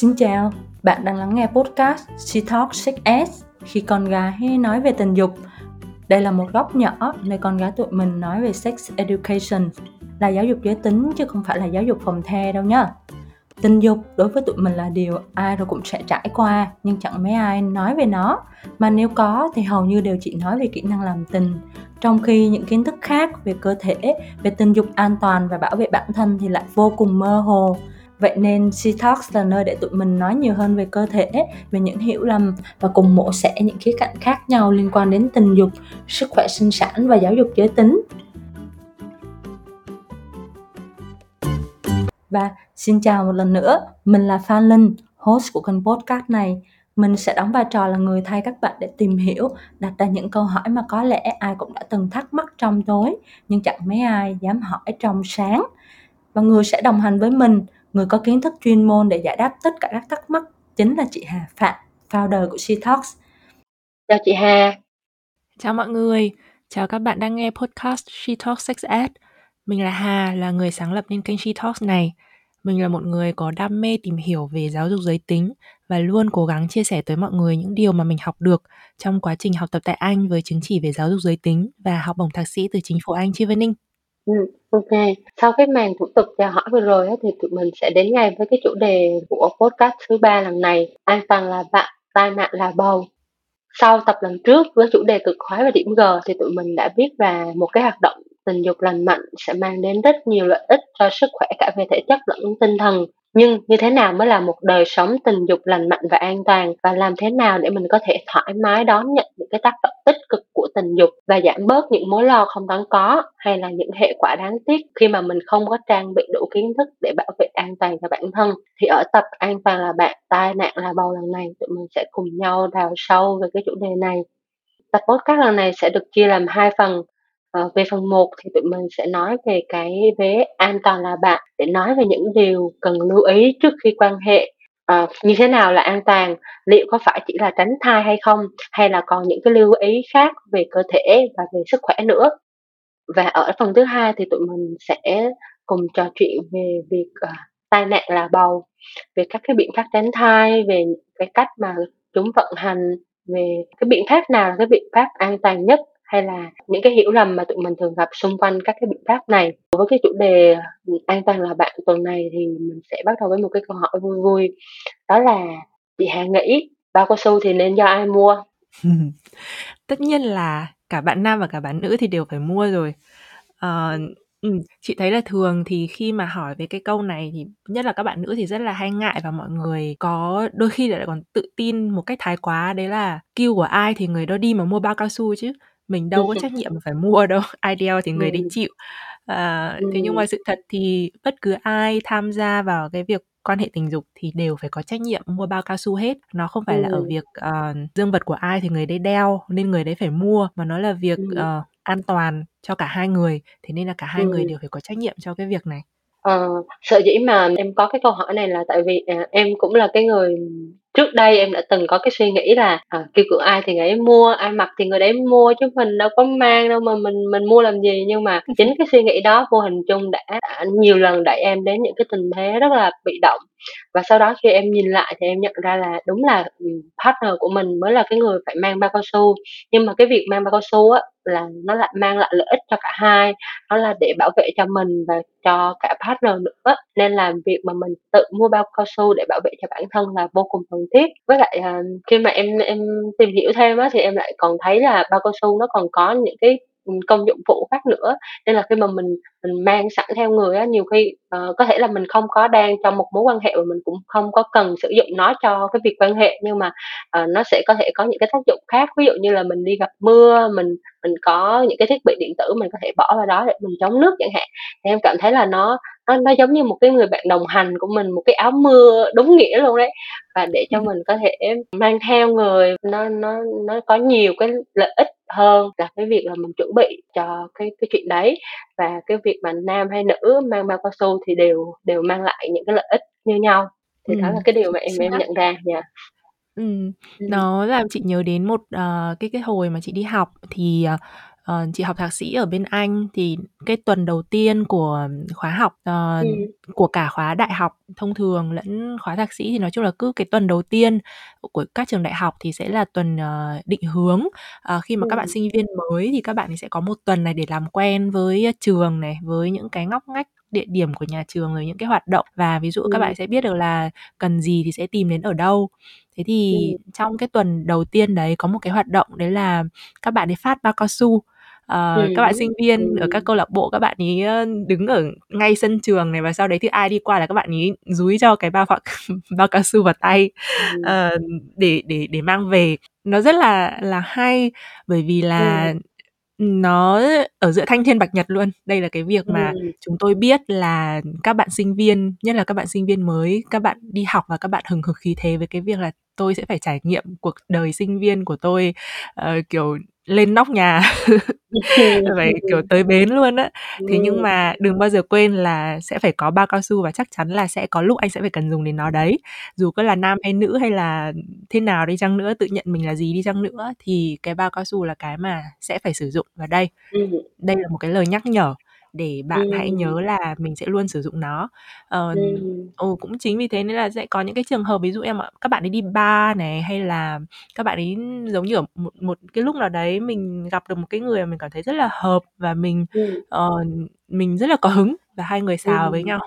Xin chào, bạn đang lắng nghe podcast She Talk Sex S khi con gái nói về tình dục. Đây là một góc nhỏ nơi con gái tụi mình nói về sex education, là giáo dục giới tính chứ không phải là giáo dục phòng the đâu nhá. Tình dục đối với tụi mình là điều ai rồi cũng sẽ trải qua nhưng chẳng mấy ai nói về nó mà nếu có thì hầu như đều chỉ nói về kỹ năng làm tình trong khi những kiến thức khác về cơ thể, về tình dục an toàn và bảo vệ bản thân thì lại vô cùng mơ hồ Vậy nên She Talks là nơi để tụi mình nói nhiều hơn về cơ thể, về những hiểu lầm và cùng mổ xẻ những khía cạnh khác nhau liên quan đến tình dục, sức khỏe sinh sản và giáo dục giới tính. Và xin chào một lần nữa, mình là Phan Linh, host của kênh podcast này. Mình sẽ đóng vai trò là người thay các bạn để tìm hiểu, đặt ra những câu hỏi mà có lẽ ai cũng đã từng thắc mắc trong tối, nhưng chẳng mấy ai dám hỏi trong sáng. Và người sẽ đồng hành với mình Người có kiến thức chuyên môn để giải đáp tất cả các thắc mắc chính là chị Hà Phạm, founder của She Talks. Chào chị Hà. Chào mọi người, chào các bạn đang nghe podcast She Talks Sex Ed. Mình là Hà, là người sáng lập nên kênh She Talks này. Mình là một người có đam mê tìm hiểu về giáo dục giới tính và luôn cố gắng chia sẻ tới mọi người những điều mà mình học được trong quá trình học tập tại Anh với chứng chỉ về giáo dục giới tính và học bổng thạc sĩ từ chính phủ Anh Ừ, ok. Sau cái màn thủ tục chào hỏi vừa rồi á, thì tụi mình sẽ đến ngay với cái chủ đề của podcast thứ ba lần này. An toàn là bạn, tai nạn là bầu. Sau tập lần trước với chủ đề cực khoái và điểm G thì tụi mình đã biết là một cái hoạt động tình dục lành mạnh sẽ mang đến rất nhiều lợi ích cho sức khỏe cả về thể chất lẫn tinh thần nhưng như thế nào mới là một đời sống tình dục lành mạnh và an toàn? Và làm thế nào để mình có thể thoải mái đón nhận những cái tác động tích cực của tình dục và giảm bớt những mối lo không đáng có hay là những hệ quả đáng tiếc khi mà mình không có trang bị đủ kiến thức để bảo vệ an toàn cho bản thân? Thì ở tập an toàn là bạn, tai nạn là bầu lần này, tụi mình sẽ cùng nhau đào sâu về cái chủ đề này. Tập podcast lần này sẽ được chia làm hai phần. Ờ, về phần 1 thì tụi mình sẽ nói về cái vé an toàn là bạn để nói về những điều cần lưu ý trước khi quan hệ. À, như thế nào là an toàn? Liệu có phải chỉ là tránh thai hay không? Hay là còn những cái lưu ý khác về cơ thể và về sức khỏe nữa? Và ở phần thứ hai thì tụi mình sẽ cùng trò chuyện về việc uh, tai nạn là bầu về các cái biện pháp tránh thai về cái cách mà chúng vận hành về cái biện pháp nào là cái biện pháp an toàn nhất hay là những cái hiểu lầm mà tụi mình thường gặp xung quanh các cái biện pháp này? Với cái chủ đề ừ, an toàn là bạn tuần này thì mình sẽ bắt đầu với một cái câu hỏi vui vui đó là chị Hà nghĩ bao cao su thì nên do ai mua? Tất nhiên là cả bạn nam và cả bạn nữ thì đều phải mua rồi. Uh, chị thấy là thường thì khi mà hỏi về cái câu này thì nhất là các bạn nữ thì rất là hay ngại và mọi người có đôi khi lại còn tự tin một cách thái quá đấy là kêu của ai thì người đó đi mà mua bao cao su chứ? Mình đâu có trách nhiệm phải mua đâu ai đeo thì người đấy chịu. À, thế nhưng mà sự thật thì bất cứ ai tham gia vào cái việc quan hệ tình dục thì đều phải có trách nhiệm mua bao cao su hết. Nó không phải là ở việc uh, dương vật của ai thì người đấy đeo nên người đấy phải mua mà nó là việc uh, an toàn cho cả hai người. Thế nên là cả hai người đều phải có trách nhiệm cho cái việc này. Ờ, sợ dĩ mà em có cái câu hỏi này là tại vì, à, em cũng là cái người trước đây em đã từng có cái suy nghĩ là, à, kêu cửa ai thì người ấy mua, ai mặc thì người đấy mua chứ mình đâu có mang đâu mà mình mình mua làm gì. Nhưng mà chính cái suy nghĩ đó vô hình chung đã đã nhiều lần đẩy em đến những cái tình thế rất là bị động. Và sau đó khi em nhìn lại thì em nhận ra là đúng là, partner của mình mới là cái người phải mang bao cao su, nhưng mà cái việc mang bao cao su á là nó lại mang lại lợi ích cho cả hai, nó là để bảo vệ cho mình và cho cả partner nữa. Nên là việc mà mình tự mua bao cao su để bảo vệ cho bản thân là vô cùng cần thiết. Với lại, à, khi mà em em tìm hiểu thêm á thì em lại còn thấy là bao cao su nó còn có những cái công dụng phụ khác nữa. Nên là khi mà mình mình mang sẵn theo người á nhiều khi uh, có thể là mình không có đang trong một mối quan hệ và mình cũng không có cần sử dụng nó cho cái việc quan hệ nhưng mà uh, nó sẽ có thể có những cái tác dụng khác. Ví dụ như là mình đi gặp mưa mình mình có những cái thiết bị điện tử mình có thể bỏ vào đó để mình chống nước chẳng hạn thì em cảm thấy là nó nó nó giống như một cái người bạn đồng hành của mình một cái áo mưa đúng nghĩa luôn đấy. Và để cho mình có thể mang theo người nó nó nó có nhiều cái lợi ích hơn là cái việc là mình chuẩn bị cho cái cái chuyện đấy. Và cái việc mà nam hay nữ mang bao cao su thì đều đều mang lại những cái lợi ích như nhau. Thì đó là cái điều mà em em nhận ra nha yeah. Ừm, nó làm chị nhớ đến một, ờ, cái cái hồi mà chị đi học thì, ờ, Ờ, chị học thạc sĩ ở bên Anh thì cái tuần đầu tiên của khóa học ờ, Ừm. của cả khóa đại học thông thường lẫn khóa thạc sĩ thì nói chung là cứ cái tuần đầu tiên của các trường đại học thì sẽ là tuần ờ, định hướng. Ờ, khi mà các bạn Ừm. sinh viên mới thì các bạn sẽ có một tuần này để làm quen với trường này, với những cái ngóc ngách địa điểm của nhà trường rồi những cái hoạt động và ví dụ các Ừm. bạn sẽ biết được là cần gì thì sẽ tìm đến ở đâu. Thế thì Ừm. trong cái tuần đầu tiên đấy có một cái hoạt động đấy là các bạn ấy phát bao cao su. Ờ, Ừm các bạn sinh viên ở các ừm. câu lạc bộ các bạn ấy, ơ, đứng ở ngay sân trường này và sau đấy thì ai đi qua là các bạn ấy dúi cho cái bao phạc bao cao su vào tay, Ừm. ờ, để để để mang về. Nó rất là là hay bởi vì Ừm. là nó ở giữa thanh thiên bạch nhật luôn. Đây là cái việc mà Ừm. chúng tôi biết là các bạn sinh viên, nhất là các bạn sinh viên mới, các bạn đi học và các bạn hừng hực khí thế với cái việc là tôi sẽ phải trải nghiệm cuộc đời sinh viên của tôi, ờ, kiểu, lên nóc nhà, phải, kiểu, tới bến luôn á. Thế nhưng mà đừng bao giờ quên là sẽ phải có bao cao su và chắc chắn là sẽ có lúc anh sẽ phải cần dùng đến nó đấy. Dù có là nam hay nữ hay là thế nào đi chăng nữa, tự nhận mình là gì đi chăng nữa thì cái bao cao su là cái mà sẽ phải sử dụng. Và đây, Ừm. đây là một cái lời nhắc nhở để bạn hãy Ừm. nhớ là mình sẽ luôn sử dụng nó. Ờ, Ừm. ừ, cũng chính vì thế nên là sẽ có những cái trường hợp ví dụ em ạ, các bạn ấy đi bar này, hay là các bạn ấy giống như ở một một cái lúc nào đấy mình gặp được một cái người mà mình cảm thấy rất là hợp và mình, Ừm. ờ, mình rất là có hứng và hai người xào với Ừm. nhau.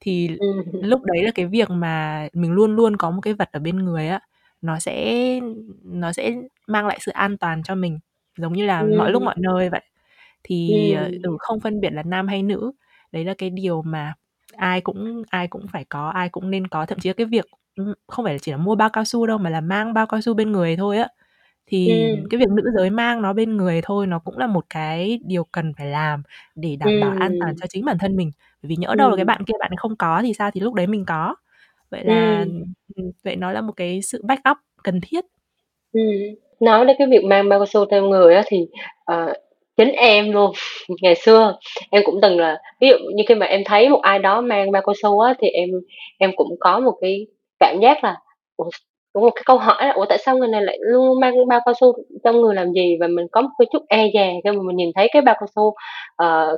Thì Ừm. lúc đấy là cái việc mà mình luôn luôn có một cái vật ở bên người á, nó sẽ nó sẽ mang lại sự an toàn cho mình, giống như là mọi lúc Ừm. mọi nơi vậy. Thì, ờ, ừ, không phân biệt là nam hay nữ, đấy là cái điều mà ai cũng ai cũng phải có, ai cũng nên có. Thậm chí là cái việc, ừm, không phải là chỉ là mua bao cao su đâu mà là mang bao cao su bên người thôi á, thì Ừm. cái việc nữ giới mang nó bên người thôi nó cũng là một cái điều cần phải làm để đảm bảo an toàn cho chính bản thân mình. Bởi vì nhỡ đâu là cái bạn kia bạn không có thì sao, thì lúc đấy mình có. Vậy là, ừm, vậy nó là một cái sự backup cần thiết. Ừm, nói đến cái việc mang bao cao su theo người á thì, ờ, chính em luôn, ngày xưa em cũng từng là ví dụ như khi mà em thấy một ai đó mang bao cao su á, thì em em cũng có một cái cảm giác là "Ủa, Đúng có một cái câu hỏi là "Ủa, tại sao người này lại luôn luôn mang bao cao su trong người làm gì?" Và mình có một cái chút e dè khi mà mình nhìn thấy cái bao cao su, ờ,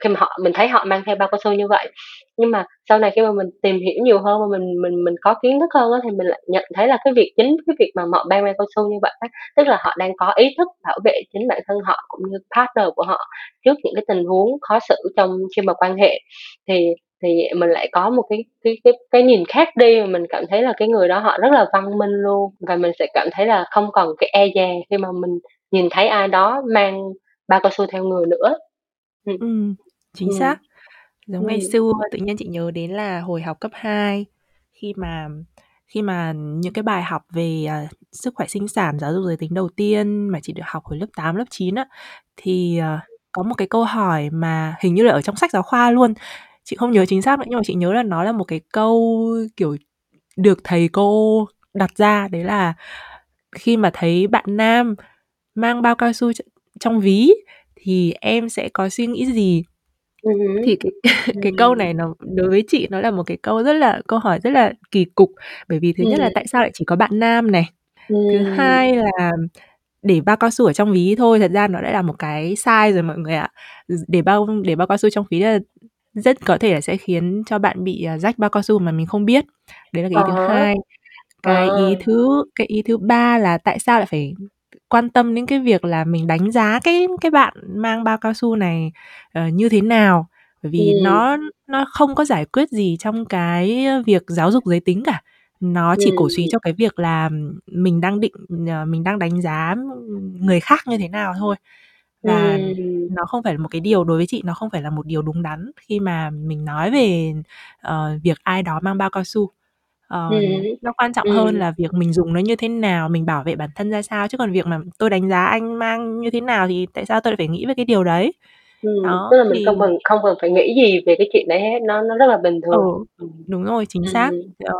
khi mà họ mình thấy họ mang theo bao cao su như vậy. Nhưng mà sau này khi mà mình tìm hiểu nhiều hơn và mình mình mình có kiến thức hơn á, thì mình lại nhận thấy là cái việc chính cái việc mà họ mang bao cao su như vậy á, tức là họ đang có ý thức bảo vệ chính bản thân họ cũng như partner của họ trước những cái tình huống khó xử trong khi mà quan hệ. Thì thì mình lại có một cái cái cái cái nhìn khác đi, và mình cảm thấy là cái người đó họ rất là văn minh luôn, và mình sẽ cảm thấy là không còn cái e dè khi mà mình nhìn thấy ai đó mang bao cao su theo người nữa. Ừm. Ừm, chính Ừm. xác. Giống ngày Ừm. xưa tự nhiên chị nhớ đến là hồi học cấp 2 khi mà khi mà những cái bài học về, à, sức khỏe sinh sản, giáo dục giới tính đầu tiên mà chị được học hồi lớp 8, lớp 9 á, thì, ờ, có một cái câu hỏi mà hình như là ở trong sách giáo khoa luôn, chị không nhớ chính xác nữa nhưng mà chị nhớ là nó là một cái câu, kiểu, được thầy cô đặt ra, đấy là "Khi mà thấy bạn nam mang bao cao su tr trong ví thì em sẽ có suy nghĩ gì?" Ừm hứm. Thì cái cái câu Ừm. này nó đối với chị nó là một cái câu rất là câu hỏi rất là kỳ cục, bởi vì thứ nhất là Ừm. tại sao lại chỉ có bạn nam này? Thứ Ừm. hai là để bao cao su ở trong ví thôi, thật ra nó đã là một cái sai rồi mọi người ạ. D để bao để bao cao su trong ví là rất có thể là sẽ khiến cho bạn bị, à, rách bao cao su mà mình không biết. Đấy là cái ý thứ há. hai. Cái ý À. thứ cái ý thứ ba là tại sao lại phải quan tâm đến cái việc là mình đánh giá cái cái bạn mang bao cao su này, ờ, như thế nào? Bởi vì Ừm. nó nó không có giải quyết gì trong cái việc giáo dục giới tính cả. Nó chỉ cổ súy Ừm. cho cái việc là mình đang định ờ, mình đang đánh giá người khác như thế nào thôi. Và Ừm. nó không phải là một cái điều đối với chị nó không phải là một điều đúng đắn khi mà mình nói về, ờ, việc ai đó mang bao cao su. Ừm Ờ, nó quan trọng hơn Ừm. là việc mình dùng nó như thế nào, mình bảo vệ bản thân ra sao, chứ còn việc mà tôi đánh giá anh mang như thế nào thì tại sao tôi lại phải nghĩ về cái điều đấy? Ừm, tức Đó, là mình không thì cần không cần phải nghĩ gì về cái chuyện đấy hết, nó nó rất là bình Ừ, thường. Ừm. đúng rồi, chính Ừm. xác. Ờ,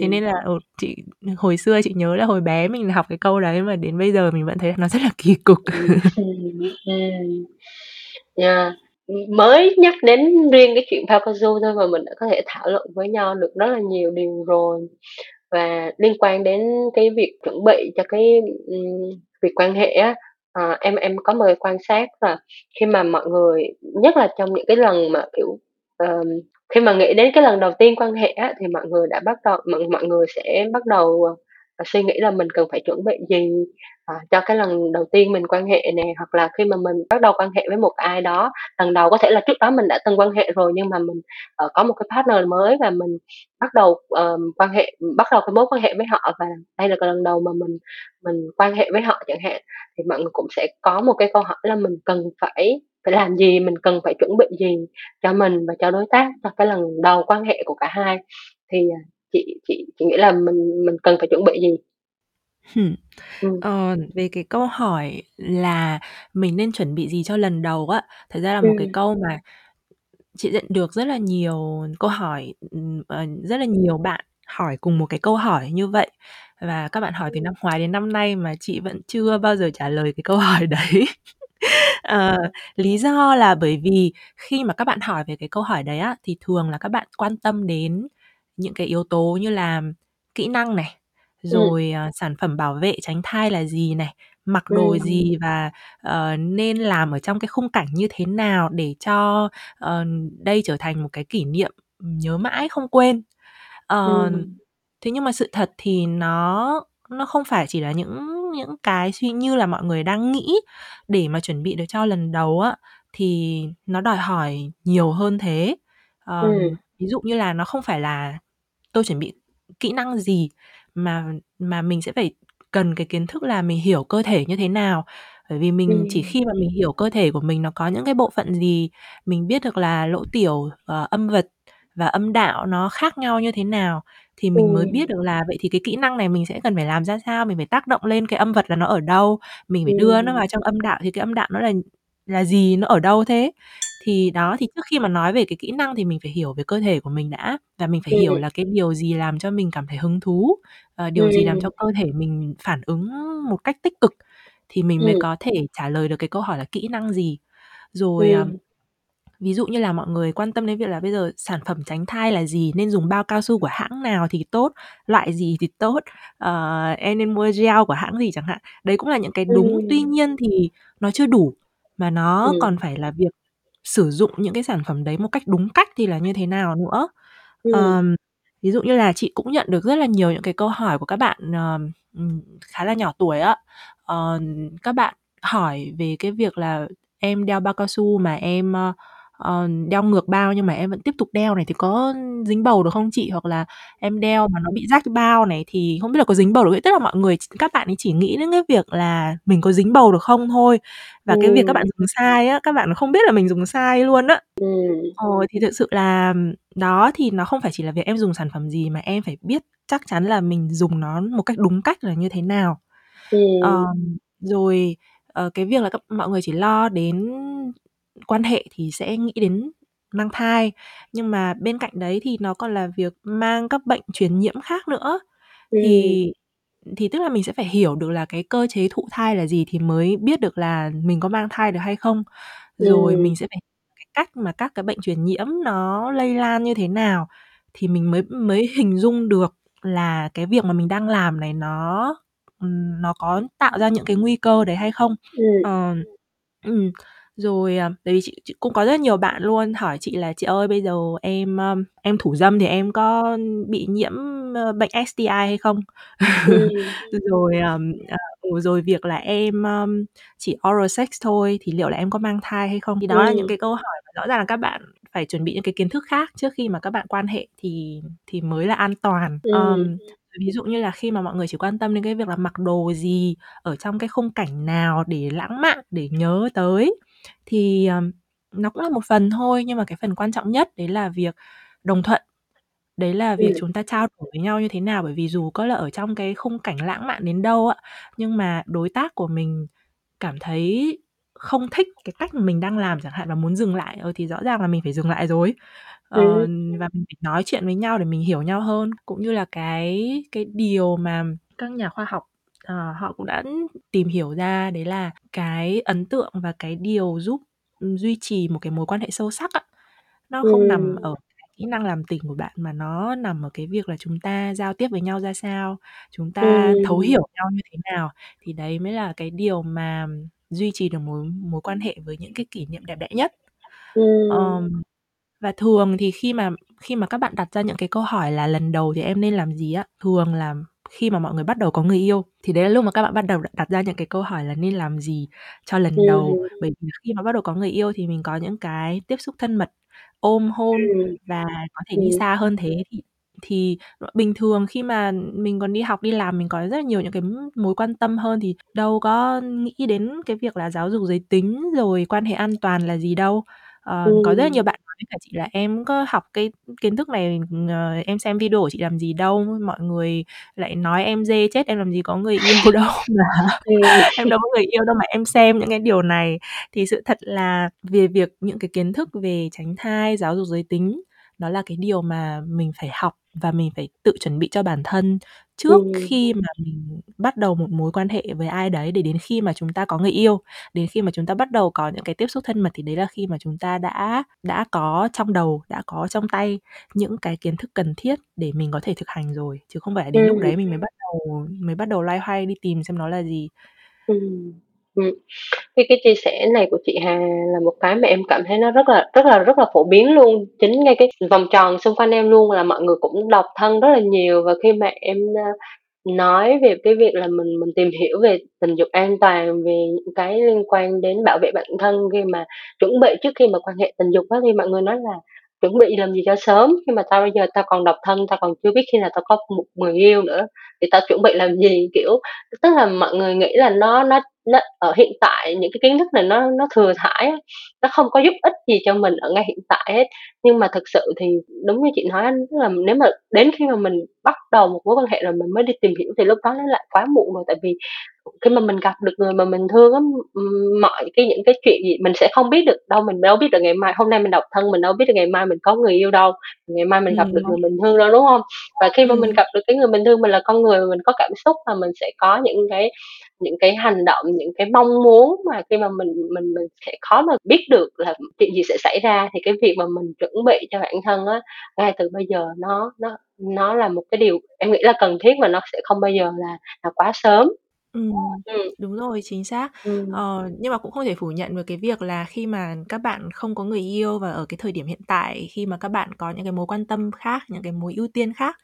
thế Ừm. nên là, ừ, chị hồi xưa chị nhớ là hồi bé mình học cái câu đấy mà đến bây giờ mình vẫn thấy nó rất là kỳ cục. Ừm, ừm, ừm. Yeah, ừm, mới nhắc đến riêng cái chuyện bao cao su thôi mà mình đã có thể thảo luận với nhau được rất là nhiều điều rồi. Và liên quan đến cái việc chuẩn bị cho cái, ừm, việc quan hệ á, Ờ, em em có mời quan sát là khi mà mọi người nhất là trong những cái lần mà, kiểu, ờm, khi mà nghĩ đến cái lần đầu tiên quan hệ á, thì mọi người đã bắt đầu mọi mọi người sẽ bắt đầu, ờ, và suy nghĩ là mình cần phải chuẩn bị gì, à, cho cái lần đầu tiên mình quan hệ nè, hoặc là khi mà mình bắt đầu quan hệ với một ai đó, lần đầu có thể là trước đó mình đã từng quan hệ rồi nhưng mà mình, uh, có một cái partner mới và mình bắt đầu, uh, quan hệ bắt đầu cái mối quan hệ với họ và đây là cái lần đầu mà mình mình quan hệ với họ chẳng hạn, thì mọi người cũng sẽ có một cái câu hỏi là mình cần phải phải làm gì, mình cần phải chuẩn bị gì cho mình và cho đối tác cho cái lần đầu quan hệ của cả hai. Thì, à, chị chị chị nghĩ là mình mình cần phải chuẩn bị gì? Ừm. Ừm. Ờ, về cái câu hỏi là mình nên chuẩn bị gì cho lần đầu á, thật ra là một cái Ừm. câu mà chị nhận được rất là nhiều câu hỏi, ừm, ờ, rất là nhiều bạn hỏi cùng một cái câu hỏi như vậy, và các bạn hỏi từ năm ngoái đến năm nay mà chị vẫn chưa bao giờ trả lời cái câu hỏi đấy. Ờ, lý do là bởi vì khi mà các bạn hỏi về cái câu hỏi đấy á, thì thường là các bạn quan tâm đến những cái yếu tố như là kỹ năng này, Ừm. rồi, ờ, sản phẩm bảo vệ tránh thai là gì này, mặc đồ Ừm. gì và, ờ, nên làm ở trong cái khung cảnh như thế nào để cho, ờ, đây trở thành một cái kỷ niệm, nhớ mãi không quên. Ờ, Ừm. thế nhưng mà sự thật thì nó nó không phải chỉ là những những cái suy như là mọi người đang nghĩ để mà chuẩn bị được cho lần đầu á, thì nó đòi hỏi nhiều hơn thế. Ừm. Ờm, ví dụ như là nó không phải là tôi chuẩn bị kỹ năng gì, mà mà mình sẽ phải cần cái kiến thức là mình hiểu cơ thể như thế nào. Bởi vì mình chỉ Ừm. khi mà mình hiểu cơ thể của mình nó có những cái bộ phận gì, mình biết được là lỗ tiểu, ờ, âm vật và âm đạo nó khác nhau như thế nào, thì mình mới Ừm. biết được là vậy thì cái kỹ năng này mình sẽ cần phải làm ra sao, mình phải tác động lên cái âm vật là nó ở đâu, mình phải đưa nó Ừm. vào trong âm đạo thì cái âm đạo nó là là gì, nó ở đâu thế. Thì đó, thì trước khi mà nói về cái kỹ năng thì mình phải hiểu về cơ thể của mình đã, và mình phải hiểu Ừm. là cái điều gì làm cho mình cảm thấy hứng thú, ờ, điều gì làm Ừm. cho cơ thể mình phản ứng một cách tích cực, thì mình mới Ừm. có thể trả lời được cái câu hỏi là kỹ năng gì. Rồi, ờ, Ừm. ví dụ như là mọi người quan tâm đến việc là bây giờ sản phẩm tránh thai là gì, nên dùng bao cao su của hãng nào thì tốt, loại gì thì tốt, ờ, em nên mua gel của hãng gì chẳng hạn. Đấy cũng là những cái đúng, tuy Ừm. nhiên thì nó chưa đủ, mà nó còn Ừm. phải là việc sử dụng những cái sản phẩm đấy một cách đúng cách thì là như thế nào nữa. Ừm. Ờm, ví dụ như là chị cũng nhận được rất là nhiều những cái câu hỏi của các bạn, ờm, ừm, khá là nhỏ tuổi á. Ờ, các bạn hỏi về cái việc là "Em đeo bao cao su mà em, ơ, ờ, đeo ngược bao nhưng mà em vẫn tiếp tục đeo này thì có dính bầu được không chị?" Hoặc là "Em đeo mà nó bị rách bao này thì không biết là có dính bầu được" tức là mọi người ch các bạn ấy chỉ nghĩ đến cái việc là mình có dính bầu được không thôi. Và cái việc các bạn dùng sai á, các bạn không biết là mình dùng sai luôn á. Ừm. Ờ, thì thực sự là đó, thì nó không phải chỉ là việc em dùng sản phẩm gì mà em phải biết chắc chắn là mình dùng nó một cách đúng cách là như thế nào. Ừm. Ờm, rồi, ờ, cái việc là các mọi người chỉ lo đến quan hệ thì sẽ nghĩ đến mang thai, nhưng mà bên cạnh đấy thì nó còn là việc mang các bệnh truyền nhiễm khác nữa. Ừm. Thì thì tức là mình sẽ phải hiểu được là cái cơ chế thụ thai là gì thì mới biết được là mình có mang thai được hay không. Rồi Ừm. mình sẽ phải cái cách mà các cái bệnh truyền nhiễm nó lây lan như thế nào, thì mình mới mới hình dung được là cái việc mà mình đang làm này nó, ừm, nó có tạo ra những cái nguy cơ đấy hay không. Ừm. Ờ, ừm, rồi, à, bởi vì chị chị cũng có rất nhiều bạn luôn hỏi chị là "Chị ơi, bây giờ em, ơ, em thủ dâm thì em có bị nhiễm, ơ, bệnh STI hay không?" Ừm. Rồi, ờm, ờ, ừ, rồi việc là "Em, ơm, chỉ oral sex thôi thì liệu là em có mang thai hay không?" Thì đó là những Ừm. cái câu hỏi mà rõ ràng là các bạn phải chuẩn bị những cái kiến thức khác trước khi mà các bạn quan hệ thì thì mới là an toàn. Ừm. Ờm, ví dụ như là khi mà mọi người chỉ quan tâm đến cái việc là mặc đồ gì, ở trong cái khung cảnh nào để lãng mạn, để nhớ tới, thì, ờm, nó cũng là một phần thôi, nhưng mà cái phần quan trọng nhất đấy là việc đồng thuận. Đấy là việc Ừm. chúng ta trao đổi với nhau như thế nào, bởi vì dù có là ở trong cái khung cảnh lãng mạn đến đâu á, nhưng mà đối tác của mình cảm thấy không thích cái cách mà mình đang làm chẳng hạn và muốn dừng lại, ờ, thì rõ ràng là mình phải dừng lại rồi. Ờ, Ừm. và mình phải nói chuyện với nhau để mình hiểu nhau hơn. Cũng như là cái cái điều mà các nhà khoa học, ờ, họ cũng đã tìm hiểu ra đấy là cái ấn tượng và cái điều giúp, duy trì một cái mối quan hệ sâu sắc á, nó không nằm Ừm. ở cái kỹ năng làm tình của bạn mà nó nằm ở cái việc là chúng ta giao tiếp với nhau ra sao, chúng ta thấu Ừm. hiểu nhau như thế nào. Thì đấy mới là cái điều mà duy trì được mối mối quan hệ với những cái kỷ niệm đẹp đẽ nhất. Ừm. Ờm, và thường thì khi mà khi mà các bạn đặt ra những cái câu hỏi là "Lần đầu thì em nên làm gì?" á, thường là khi mà mọi người bắt đầu có người yêu, thì đấy là lúc mà các bạn bắt đầu đặt ra những cái câu hỏi là nên làm gì cho lần đầu. Ừm. Bởi vì khi mà bắt đầu có người yêu thì mình có những cái tiếp xúc thân mật, ôm hôn Ừm. và có thể đi Ừm. xa hơn thế thì thì bình thường khi mà mình còn đi học, đi làm mình có rất là nhiều những cái mối quan tâm hơn thì đâu có nghĩ đến cái việc là giáo dục giới tính rồi quan hệ an toàn là gì đâu. Ờ, có rất là nhiều Ừm. bạn nói với cả chị là "Em có học cái kiến thức này, ờ, em xem video của chị làm gì đâu, mọi người lại nói em dê chết, em làm gì có người yêu đâu mà Ừm. em đâu có người yêu đâu mà em xem những cái điều này." Thì sự thật là về việc những cái kiến thức về tránh thai, giáo dục giới tính nó là cái điều mà mình phải học và mình phải tự chuẩn bị cho bản thân trước Ừm. khi mà mình bắt đầu một mối quan hệ với ai đấy để đến khi mà chúng ta có người yêu, đến khi mà chúng ta bắt đầu có những cái tiếp xúc thân mật thì đấy là khi mà chúng ta đã đã có trong đầu, đã có trong tay những cái kiến thức cần thiết để mình có thể thực hành rồi, chứ không phải là đến lúc Ừm. đấy mình mới bắt đầu mới bắt đầu loay hoay đi tìm xem nó là gì. Ừm, ừm. Cái cái chia sẻ này của chị Hà là một cái mà em cảm thấy nó rất là rất là rất là phổ biến luôn. Chính ngay cái vòng tròn xung quanh em luôn là mọi người cũng độc thân rất là nhiều và khi mà em, ờ, nói về cái việc là mình mình tìm hiểu về tình dục an toàn, về những cái liên quan đến bảo vệ bản thân khi mà chuẩn bị trước khi mà quan hệ tình dục á, thì mọi người nói là "Chuẩn bị làm gì cho sớm, khi mà tao bây giờ tao còn độc thân, tao còn chưa biết khi nào tao có một người yêu nữa, thì tao chuẩn bị làm gì?" Kiểu, tức là mọi người nghĩ là nó nó nó ở hiện tại những cái kiến thức này nó nó thừa thãi nó không có giúp ích gì cho mình ở ngay hiện tại hết. Nhưng mà thực sự thì đúng như chị nói anh tức là nếu mà đến khi mà mình bắt đầu một mối quan hệ rồi mình mới đi tìm hiểu thì lúc đó nó lại quá muộn rồi. Tại vì khi mà mình gặp được người mà mình thương á, ừm, mọi cái những cái chuyện gì mình sẽ không biết được đâu, mình đâu biết được ngày mai hôm nay mình độc thân mình đâu biết được ngày mai mình có người yêu đâu, ngày mai mình gặp Ừm, được đúng người mình thương đâu, đúng hông? Và khi mà mình Ừm. gặp được cái người mình thương, mình là con người mà mình có cảm xúc và mình sẽ có những cái những cái hành động, những cái mong muốn mà khi mà mình mình mình sẽ khó mà biết được là chuyện gì sẽ xảy ra. Thì cái việc mà mình chuẩn bị cho bản thân á, ngay từ bây giờ nó nó nó là một cái điều em nghĩ là cần thiết và nó sẽ không bao giờ là là quá sớm. Ừm, Ừm. đúng rồi, chính xác. Ừm. Ờ, nhưng mà cũng không thể phủ nhận được cái việc là khi mà các bạn không có người yêu và ở cái thời điểm hiện tại, khi mà các bạn có những cái mối quan tâm khác, những cái mối ưu tiên khác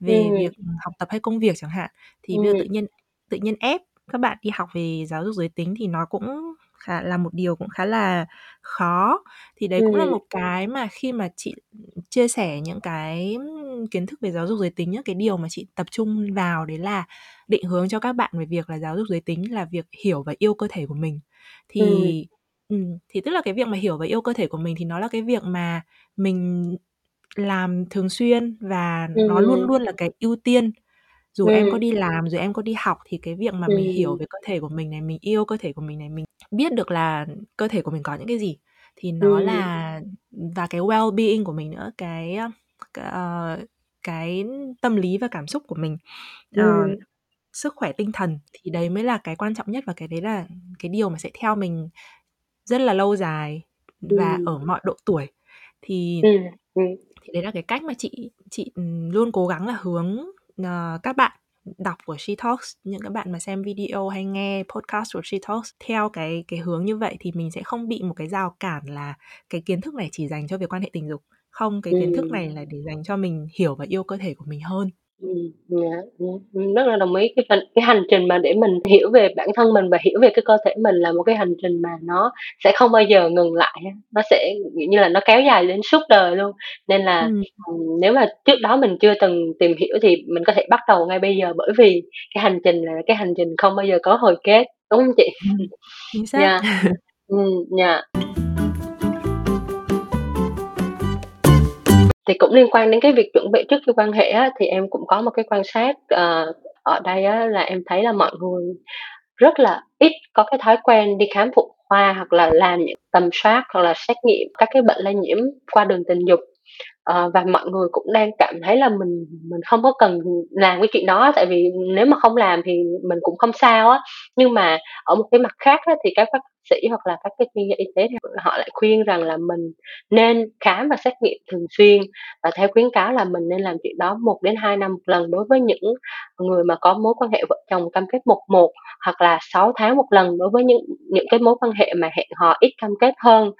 về Ừm. việc học tập hay công việc chẳng hạn, thì bây giờ Ừm. tự nhiên tự nhiên ép các bạn đi học về giáo dục giới tính thì nó cũng khá là một điều cũng khá là khó. Thì đấy cũng là Ừm. một cái mà khi mà chị chia sẻ những cái kiến thức về giáo dục giới tính á, cái điều mà chị tập trung vào đấy là định hướng cho các bạn về việc là giáo dục giới tính là việc hiểu và yêu cơ thể của mình. Ừm. Thì ừm, thì tức là cái việc mà hiểu và yêu cơ thể của mình thì nó là cái việc mà mình làm thường xuyên và nó luôn Ừm. luôn là cái ưu tiên. Dù em có Ừm. đi làm, dù em có đi học thì cái việc mà mình hiểu Ừm. về cơ thể của mình này, mình yêu cơ thể của mình này, mình biết được là cơ thể của mình có những cái gì thì nó Ừm. là và cái well-being của mình nữa, cái, ơ, ờ, cái tâm lý và cảm xúc của mình, ờ, Ừm. sức khỏe tinh thần thì đấy mới là cái quan trọng nhất và cái đấy là cái điều mà sẽ theo mình rất là lâu dài và Ừm. ở mọi độ tuổi. Thì Ừm, ừm. thì đấy là cái cách mà chị chị, ừm, luôn cố gắng là hướng, ờ, các bạn đọc của She Talks, những cái bạn mà xem video hay nghe podcast của She Talks theo cái cái hướng như vậy thì mình sẽ không bị một cái rào cản là cái kiến thức này chỉ dành cho việc quan hệ tình dục. Không, cái kiến thức Ừm. này là để dành cho mình hiểu và yêu cơ thể của mình hơn. Ừm, ừm, ừm, rất là đồng ý cái phần cái hành trình mà để mình hiểu về bản thân mình và hiểu về cái cơ thể mình là một cái hành trình mà nó sẽ không bao giờ ngừng lại á, nó sẽ, kiểu như là, nó kéo dài đến suốt đời luôn. Nên là, Ừm. ừm, nếu mà trước đó mình chưa từng tìm hiểu thì mình có thể bắt đầu ngay bây giờ, bởi vì cái hành trình là cái hành trình không bao giờ có hồi kết, đúng hông chị? Ừm, chính xác. Yeah, ừm, yeah. Thì cũng liên quan đến cái việc chuẩn bị trước khi quan hệ á, thì em cũng có một cái quan sát, ờ, ở đây á là em thấy là mọi người rất là ít có cái thói quen đi khám phụ khoa hoặc là làm những tầm soát hoặc là xét nghiệm các cái bệnh lây nhiễm qua đường tình dục. Ờ, và mọi người cũng đang cảm thấy là mình mình không có cần làm cái chuyện đó, tại vì nếu mà không làm thì mình cũng không sao á. Nhưng mà ở một cái mặt khác á, thì các bác sĩ hoặc là các cái chuyên gia y tế thì họ lại khuyên rằng là mình nên khám và xét nghiệm thường xuyên, và theo khuyến cáo là mình nên làm chuyện đó 1 đến 2 năm một lần đối với những người mà có mối quan hệ vợ chồng cam kết 1-1, hoặc là 6 tháng một lần đối với những những cái mối quan hệ mà hẹn hò ít cam kết hơn.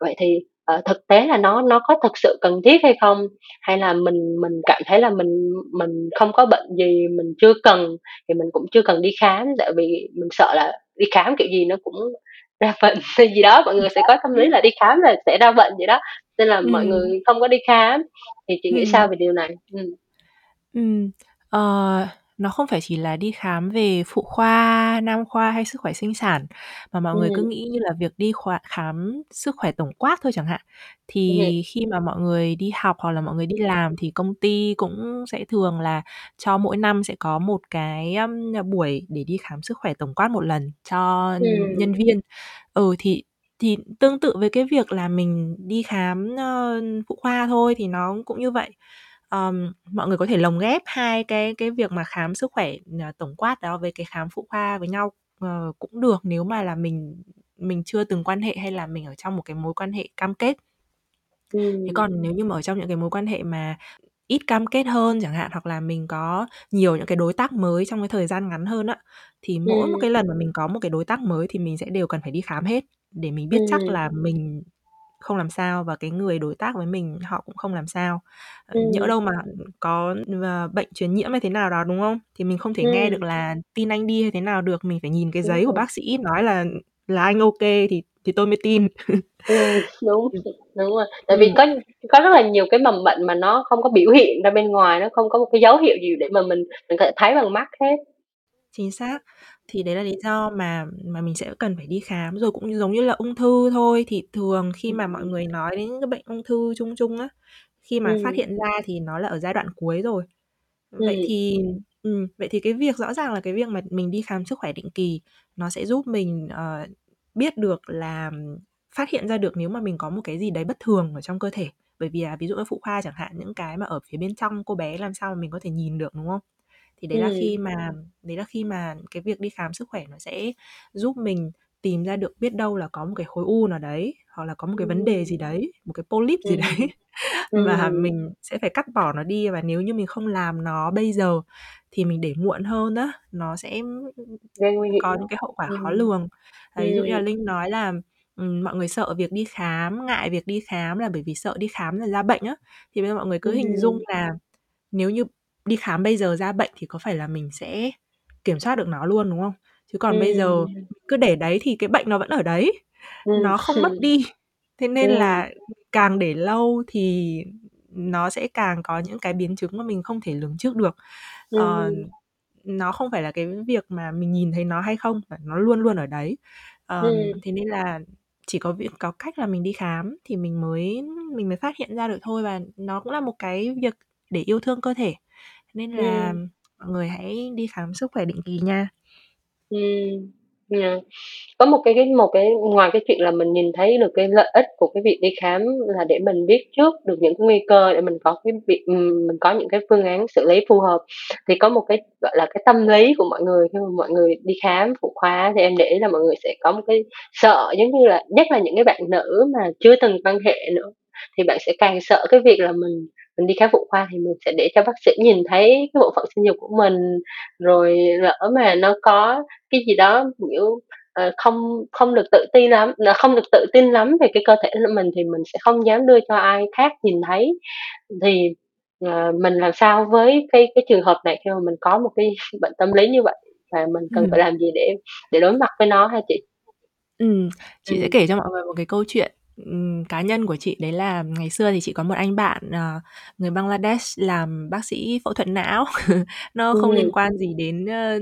Vậy thì, ờ, thực tế là nó nó có thực sự cần thiết hay không? Hay là mình mình cảm thấy là mình mình không có bệnh gì, mình chưa cần thì mình cũng chưa cần đi khám, tại vì mình sợ là đi khám kiểu gì nó cũng ra bệnh hay gì đó, mọi người sẽ có tâm lý là đi khám là sẽ ra bệnh vậy đó, nên là mọi Ừm. người không có đi khám. Thì chị nghĩ sao Ừm. về điều này? Ừm. Ừm, ờ, nó không phải chỉ là đi khám về phụ khoa, nam khoa hay sức khỏe sinh sản, mà mọi người cứ Ừm. nghĩ như là việc đi khoa khám sức khỏe tổng quát thôi chẳng hạn. Ừm. Thì khi mà mọi người đi học hoặc là mọi người đi làm thì công ty cũng sẽ thường là cho mỗi năm sẽ có một cái, ưm, buổi để đi khám sức khỏe tổng quát một lần cho nhân Ừm. viên. Ừ, thì thì tương tự với cái việc là mình đi khám, ơ, phụ khoa thôi thì nó cũng như vậy. Ờm, mọi người có thể lồng ghép hai cái cái việc mà khám sức khỏe, ờ, tổng quát đó với cái khám phụ khoa với nhau, ờ, cũng được nếu mà là mình mình chưa từng quan hệ hay là mình ở trong một cái mối quan hệ cam kết. Thế Ừm. còn nếu như mà ở trong những cái mối quan hệ mà ít cam kết hơn chẳng hạn, hoặc là mình có nhiều những cái đối tác mới trong cái thời gian ngắn hơn á, thì mỗi một Ừm. cái lần mà mình có một cái đối tác mới thì mình sẽ đều cần phải đi khám hết, để mình biết chắc Ừm. là mình không làm sao và cái người đối tác với mình họ cũng không làm sao. Ờ, nhỡ Ừm. đâu mà có, ờ, bệnh truyền nhiễm hay thế nào đó, đúng không? Thì mình không thể nghe được là "Tin anh đi" hay thế nào được, mình phải nhìn cái Đúng giấy của rồi. bác sĩ nói là là anh kê thì thì tôi mới tin. Ừm, đúng, Ừm. đúng rồi. Tại vì Ừm. có có rất là nhiều cái mầm bệnh mà nó không có biểu hiện ra bên ngoài, nó không có một cái dấu hiệu gì để mà mình mình có thể thấy bằng mắt hết. Chính xác. Thì đấy là lý do mà mà mình sẽ cần phải đi khám, rồi cũng giống như là ung thư thôi, thì thường khi mà mọi người nói đến cái bệnh ung thư chung chung á, khi mà phát Ừm. hiện ra thì nó là ở giai đoạn cuối rồi. Vậy Ừm. thì ừm, vậy thì cái việc rõ ràng là cái việc mà mình đi khám sức khỏe định kỳ nó sẽ giúp mình, ờ, biết được là phát hiện ra được nếu mà mình có một cái gì đấy bất thường ở trong cơ thể. Bởi vì là ví dụ như phụ khoa chẳng hạn, những cái mà ở phía bên trong cô bé làm sao mà mình có thể nhìn được, đúng không? Thì đấy là Ừm. khi mà đấy là khi mà cái việc đi khám sức khỏe nó sẽ giúp mình tìm ra được biết đâu là có một cái khối u nào đấy, hoặc là có một cái vấn đề gì đấy, một cái polyp gì đấy mà Ừm. mình sẽ phải cắt bỏ nó đi, và nếu như mình không làm nó bây giờ thì mình để muộn hơn á, nó sẽ Gây nguy hiểm có những cái hậu quả khó Ừm. lường. Đấy, ví dụ như là Ừm. Linh nói là, ừm, mọi người sợ việc đi khám, ngại việc đi khám là bởi vì sợ đi khám rồi ra bệnh á, thì bây giờ mọi người cứ hình dung Ừm. là nếu như đi khám bây giờ ra bệnh thì có phải là mình sẽ kiểm soát được nó luôn, đúng không? Chứ còn bây giờ Ừm. cứ để đấy thì cái bệnh nó vẫn ở đấy, Ừm. nó không mất đi. Thế nên Ừm. là càng để lâu thì nó sẽ càng có những cái biến chứng mà mình không thể lường trước được. Ờ, Ừm. nó không phải là cái việc mà mình nhìn thấy nó hay không, mà nó luôn luôn ở đấy. Ờm, Ừm. thế nên là chỉ có việc có cách là mình đi khám thì mình mới mình mới phát hiện ra được thôi, và nó cũng là một cái việc để yêu thương cơ thể. Nên là Ừm. mọi người hãy đi khám sức khỏe định kỳ nha. Ừm, yeah. Có một cái cái một cái ngoài cái chuyện là mình nhìn thấy được cái lợi ích của cái việc đi khám là để mình biết trước được những cái nguy cơ để mình có cái việc ừm, mình có những cái phương án xử lý phù hợp, thì có một cái, gọi là, cái tâm lý của mọi người khi mà mọi người đi khám phụ khoa thì em để ý là mọi người sẽ có một cái sợ, giống như là nhất là những cái bạn nữ mà chưa từng quan hệ nữa, thì bạn sẽ càng sợ cái việc là mình mình đi khám phụ khoa thì mình sẽ để cho bác sĩ nhìn thấy cái bộ phận sinh dục của mình, rồi lỡ mà nó có cái gì đó, kiểu, ờ, không không được tự ti lắm không được tự tin lắm về cái cơ thể của mình thì mình sẽ không dám đưa cho ai khác nhìn thấy. Thì, ờ, mình làm sao với cái cái trường hợp này khi mà mình có một cái bệnh tâm lý như vậy, và mình cần phải Ừm. làm gì để để đối mặt với nó hả chị? Ừm, chị sẽ Ừm. kể cho mọi người một cái câu chuyện, ừm, cá nhân của chị, đấy là ngày xưa thì chị có một anh bạn, ờ, người Bangladesh làm bác sĩ phẫu thuật não. Nó không liên Ừm. quan gì đến, ơ,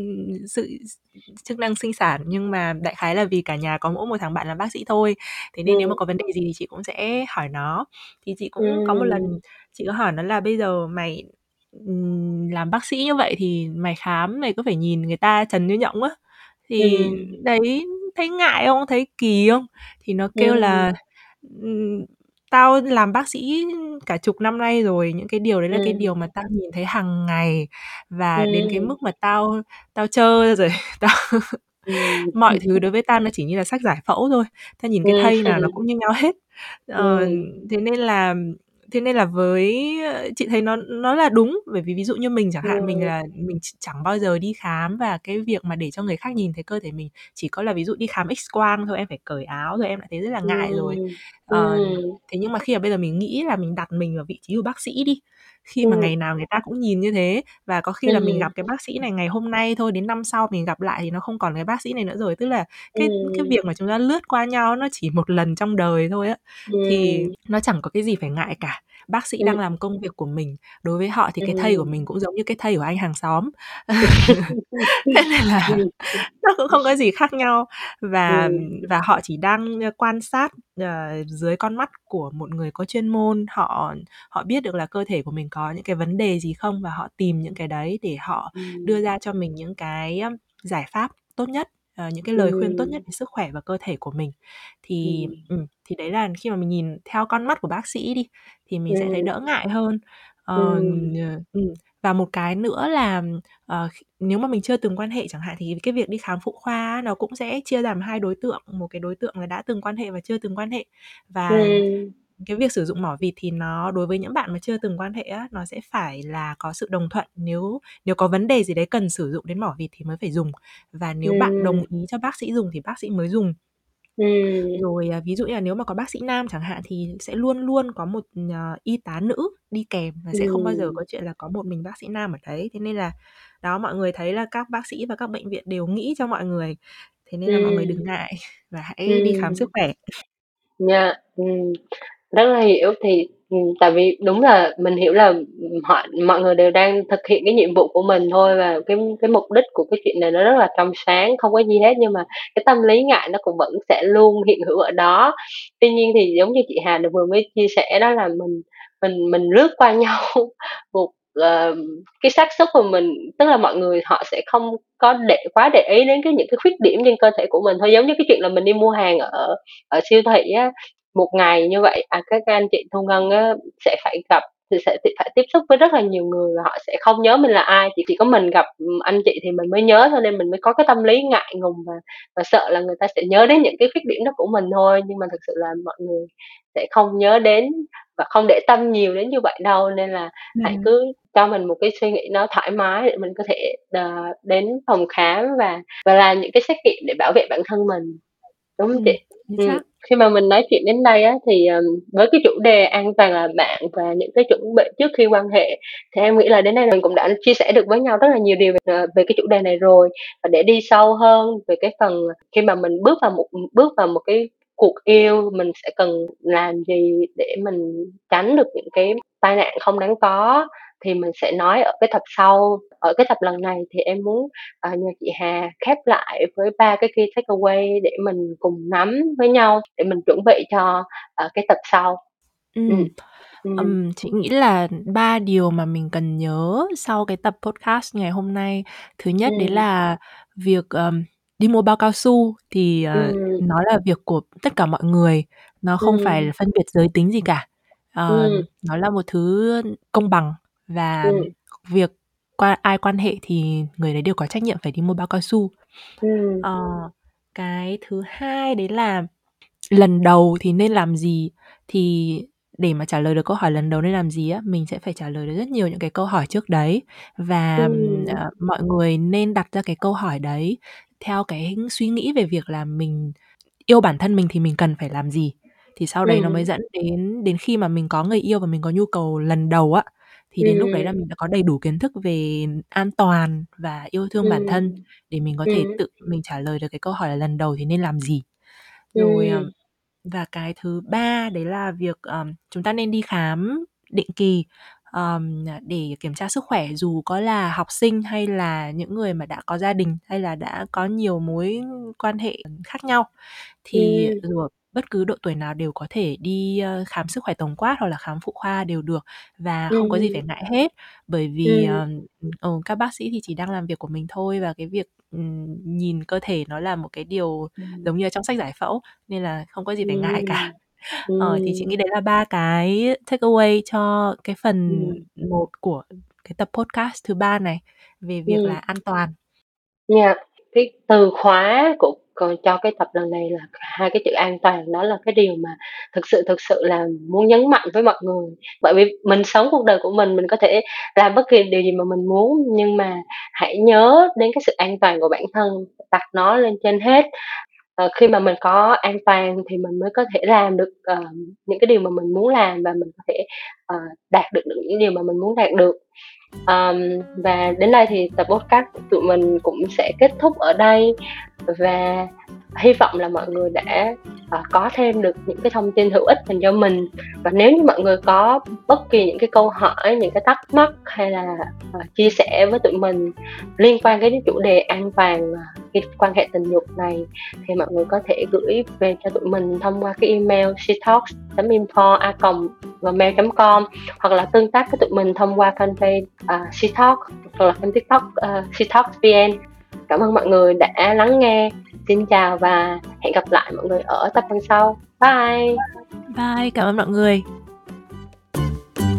sự s chức năng sinh sản, nhưng mà đại khái là vì cả nhà có mỗi một thằng bạn làm bác sĩ thôi, thế nên nếu mà Ừm. có vấn đề gì thì chị cũng sẽ hỏi nó. Thì chị cũng có một lần Ừm. chị có hỏi nó là "Bây giờ mày, ừm, làm bác sĩ như vậy thì mày khám mày có phải nhìn người ta trần như nhộng á, thì Ừm. đấy thấy ngại không, thấy kỳ không?" Thì nó kêu là, ừm, tao làm bác sĩ cả chục năm nay rồi những cái điều đấy là cái Ừm. điều mà tao nhìn thấy hàng ngày và đến cái Ừm. mức mà tao tao trơ rồi tao Ừm. mọi thứ đối với tao nó chỉ như là sách giải phẫu thôi tao nhìn cái thây nào nó cũng như nhau hết ờ, Ừm. thế nên là thế nên là với chị thấy nó nó là đúng bởi vì ví dụ như mình chẳng hạn mình Ừm. là mình chẳng bao giờ đi khám và cái việc mà để cho người khác nhìn thấy cơ thể mình chỉ có là ví dụ đi khám x quang thôi em phải cởi áo rồi em lại thấy rất là ngại rồi Ừm. ờ, Ừm. thế nhưng mà khi mà bây giờ mình nghĩ là mình đặt mình vào vị trí của bác sĩ đi khi mà Ừm. ngày nào người ta cũng nhìn như thế và có khi là mình Ừm. gặp cái bác sĩ này ngày hôm nay thôi đến năm sau mình gặp lại thì nó không còn cái bác sĩ này nữa rồi tức là cái cái Ừm. việc mà chúng ta lướt qua nhau nó chỉ một lần trong đời thôi á thì Ừm. nó chẳng có cái gì phải ngại cả bác sĩ Ừm. đang làm công việc của mình đối với họ thì cái thây của Ừm. mình cũng giống như cái thây của anh hàng xóm thế nên là Ừm. nó cũng không có gì khác nhau và Ừm. và họ chỉ đang quan sát ờ, dưới con mắt của một người có chuyên môn họ họ biết được là cơ thể của mình có những cái vấn đề gì không và họ tìm những cái đấy để họ đưa Ừm. ra cho mình những cái giải pháp tốt nhất ờ, những cái lời khuyên tốt nhất Ừm. về sức khỏe và cơ thể của mình thì Ừm. ừ, thì đấy là khi mà mình nhìn theo con mắt của bác sĩ đi thì mình sẽ thấy Ừm. đỡ ngại hơn Ờ, Ừm. ừ. và một cái nữa là ờ, nếu mà mình chưa từng quan hệ chẳng hạn thì cái việc đi khám phụ khoa á, nó cũng sẽ chia làm hai đối tượng một cái đối tượng là đã từng quan hệ và chưa từng quan hệ và Ừm. Cái việc sử dụng mỏ vịt thì nó đối với những bạn mà chưa từng quan hệ á nó sẽ phải là có sự đồng thuận. Nếu nếu có vấn đề gì đấy cần sử dụng đến mỏ vịt thì mới phải dùng. Và nếu bạn đồng ý cho bác sĩ dùng thì bác sĩ mới dùng. Ừm. rồi à, ví dụ như là nếu mà có bác sĩ nam chẳng hạn thì sẽ luôn luôn có một ờ, y tá nữ đi kèm và sẽ không bao giờ có chuyện là có một mình bác sĩ nam ở đấy. Thế nên là đó mọi người thấy là các bác sĩ và các bệnh viện đều nghĩ cho mọi người. Thế nên là mọi người đừng ngại và hãy đi khám sức khỏe. Yeah, ừm, rất là hiểu thì ừm, tại vì đúng là mình hiểu là, ừm, họ mọi người đều đang thực hiện cái nhiệm vụ của mình thôi và cái cái mục đích của cái chuyện này nó rất là trong sáng, không có gì hết, nhưng mà cái tâm lý ngại nó cũng vẫn sẽ luôn hiện hữu ở đó. Tuy nhiên thì giống như chị Hà đã vừa mới chia sẻ đó là mình mình mình lướt qua nhau một ờ, cái xác suất mà mình tức là mọi người họ sẽ không có để quá để ý đến cái những cái khuyết điểm trên cơ thể của mình thôi. Giống như cái chuyện là mình đi mua hàng ở ở siêu thị á, một ngày như vậy, à, các anh chị thu ngân á sẽ phải gặp thì sẽ t phải tiếp xúc với rất là nhiều người và họ sẽ không nhớ mình là ai, chỉ chỉ có mình gặp, ừm, anh chị thì mình mới nhớ thôi nên mình mới có cái tâm lý ngại ngùng và và sợ là người ta sẽ nhớ đến những cái khuyết điểm đó của mình thôi. Nhưng mà thực sự là mọi người sẽ không nhớ đến và không để tâm nhiều đến như vậy đâu, nên là hãy Ừm. cứ cho mình một cái suy nghĩ nó thoải mái để mình có thể đờ, đến phòng khám và và làm những cái xét nghiệm để bảo vệ bản thân mình, đúng hông Ừm, chị? Chính Ừm, xác. khi mà mình nói chuyện đến đây á thì, ờm, với cái chủ đề an toàn là bạn và những cái chuẩn bị trước khi quan hệ, thì em nghĩ là đến đây mình cũng đã chia sẻ được với nhau rất là nhiều điều về, ờ, về cái chủ đề này rồi. Và để đi sâu hơn về cái phần khi mà mình bước vào một ừm, bước vào một cái cuộc yêu, mình sẽ cần làm gì để mình tránh được những cái tai nạn không đáng có thì mình sẽ nói ở cái tập sau. Ở cái tập lần này thì em muốn, ờ, nhờ chị Hà khép lại với 3 cái key takeaway để mình cùng nắm với nhau để mình chuẩn bị cho, ờ, cái tập sau. Ừm, Ừm. ừm, chị nghĩ là 3 điều mà mình cần nhớ sau cái tập podcast ngày hôm nay. Thứ nhất đấy Ừm. là việc, ờm, đi mua bao cao su thì, ờ, Ừm. nó là việc của tất cả mọi người, nó không phải là Ừm. phân biệt giới tính gì cả. Ờ, Ừm. nó là một thứ công bằng và Ừm. việc qua ai quan hệ thì người đấy đều có trách nhiệm phải đi mua bao cao su. Ừm. Ờ, cái thứ hai đấy là lần đầu thì nên làm gì? Thì để mà trả lời được câu hỏi lần đầu nên làm gì á, mình sẽ phải trả lời được rất nhiều những cái câu hỏi trước đấy và, ừm, Ừm. ờ, mọi người nên đặt ra cái câu hỏi đấy theo cái suy nghĩ về việc là mình yêu bản thân mình thì mình cần phải làm gì? Thì sau đấy nó mới Ừm. dẫn đến đến khi mà mình có người yêu và mình có nhu cầu lần đầu á, thì đến lúc đấy là Ừm. mình đã có đầy đủ kiến thức về an toàn và yêu thương bản thân để mình có thể Ừm. tự mình trả lời được cái câu hỏi là lần đầu thì nên làm gì. Rồi, ờm, Ừm. và cái thứ ba đấy là việc, ờm, chúng ta nên đi khám định kỳ, ờm, để kiểm tra sức khỏe dù có là học sinh hay là những người mà đã có gia đình hay là đã có nhiều mối quan hệ khác nhau. Thì Ừm. dù bất cứ độ tuổi nào đều có thể đi, ơ, khám sức khỏe tổng quát hoặc là khám phụ khoa đều được và không có gì phải Ừm. ngại hết. Bởi vì, Ừm. ờ, ừ, các bác sĩ thì chỉ đang làm việc của mình thôi và cái việc, ừm, nhìn cơ thể nó là một cái điều Ừm. giống như là trong sách giải phẫu nên là không có gì phải ngại Ừm. cả. Ờ, thì chị nghĩ đấy là ba cái takeaway cho cái phần Ừm. một của cái tập podcast thứ ba này về việc Ừm. là an toàn. Yeah, cái từ khóa của còn cho cái tập lần này là hai cái chữ an toàn, đó là cái điều mà thực sự, thực sự là muốn nhấn mạnh với mọi người. Bởi vì mình sống cuộc đời của mình, mình có thể làm bất kỳ điều gì mà mình muốn, nhưng mà hãy nhớ đến cái sự an toàn của bản thân, đặt nó lên trên hết. à, khi mà mình có an toàn thì mình mới có thể làm được, uh, những cái điều mà mình muốn làm và mình có thể, Ờ, đạt được những điều mà mình muốn đạt được. um, và đến đây thì tập podcast của tụi mình cũng sẽ kết thúc ở đây và hy vọng là mọi người đã, uh, có thêm được những cái thông tin hữu ích dành cho mình. Và nếu như mọi người có bất kỳ những cái câu hỏi, những cái thắc mắc hay là, uh, chia sẻ với tụi mình liên quan đến chủ đề an toàn, cái quan hệ tình dục này thì mọi người có thể gửi về cho tụi mình thông qua cái email com hoặc là tương tác với tụi mình thông qua fanpage, à, Shetalk hoặc là kênh TikTok, à, ờ, SheTalksVN. Cảm ơn mọi người đã lắng nghe. Xin chào và hẹn gặp lại mọi người ở tập phần sau. Bye! Bye, cảm ơn mọi người.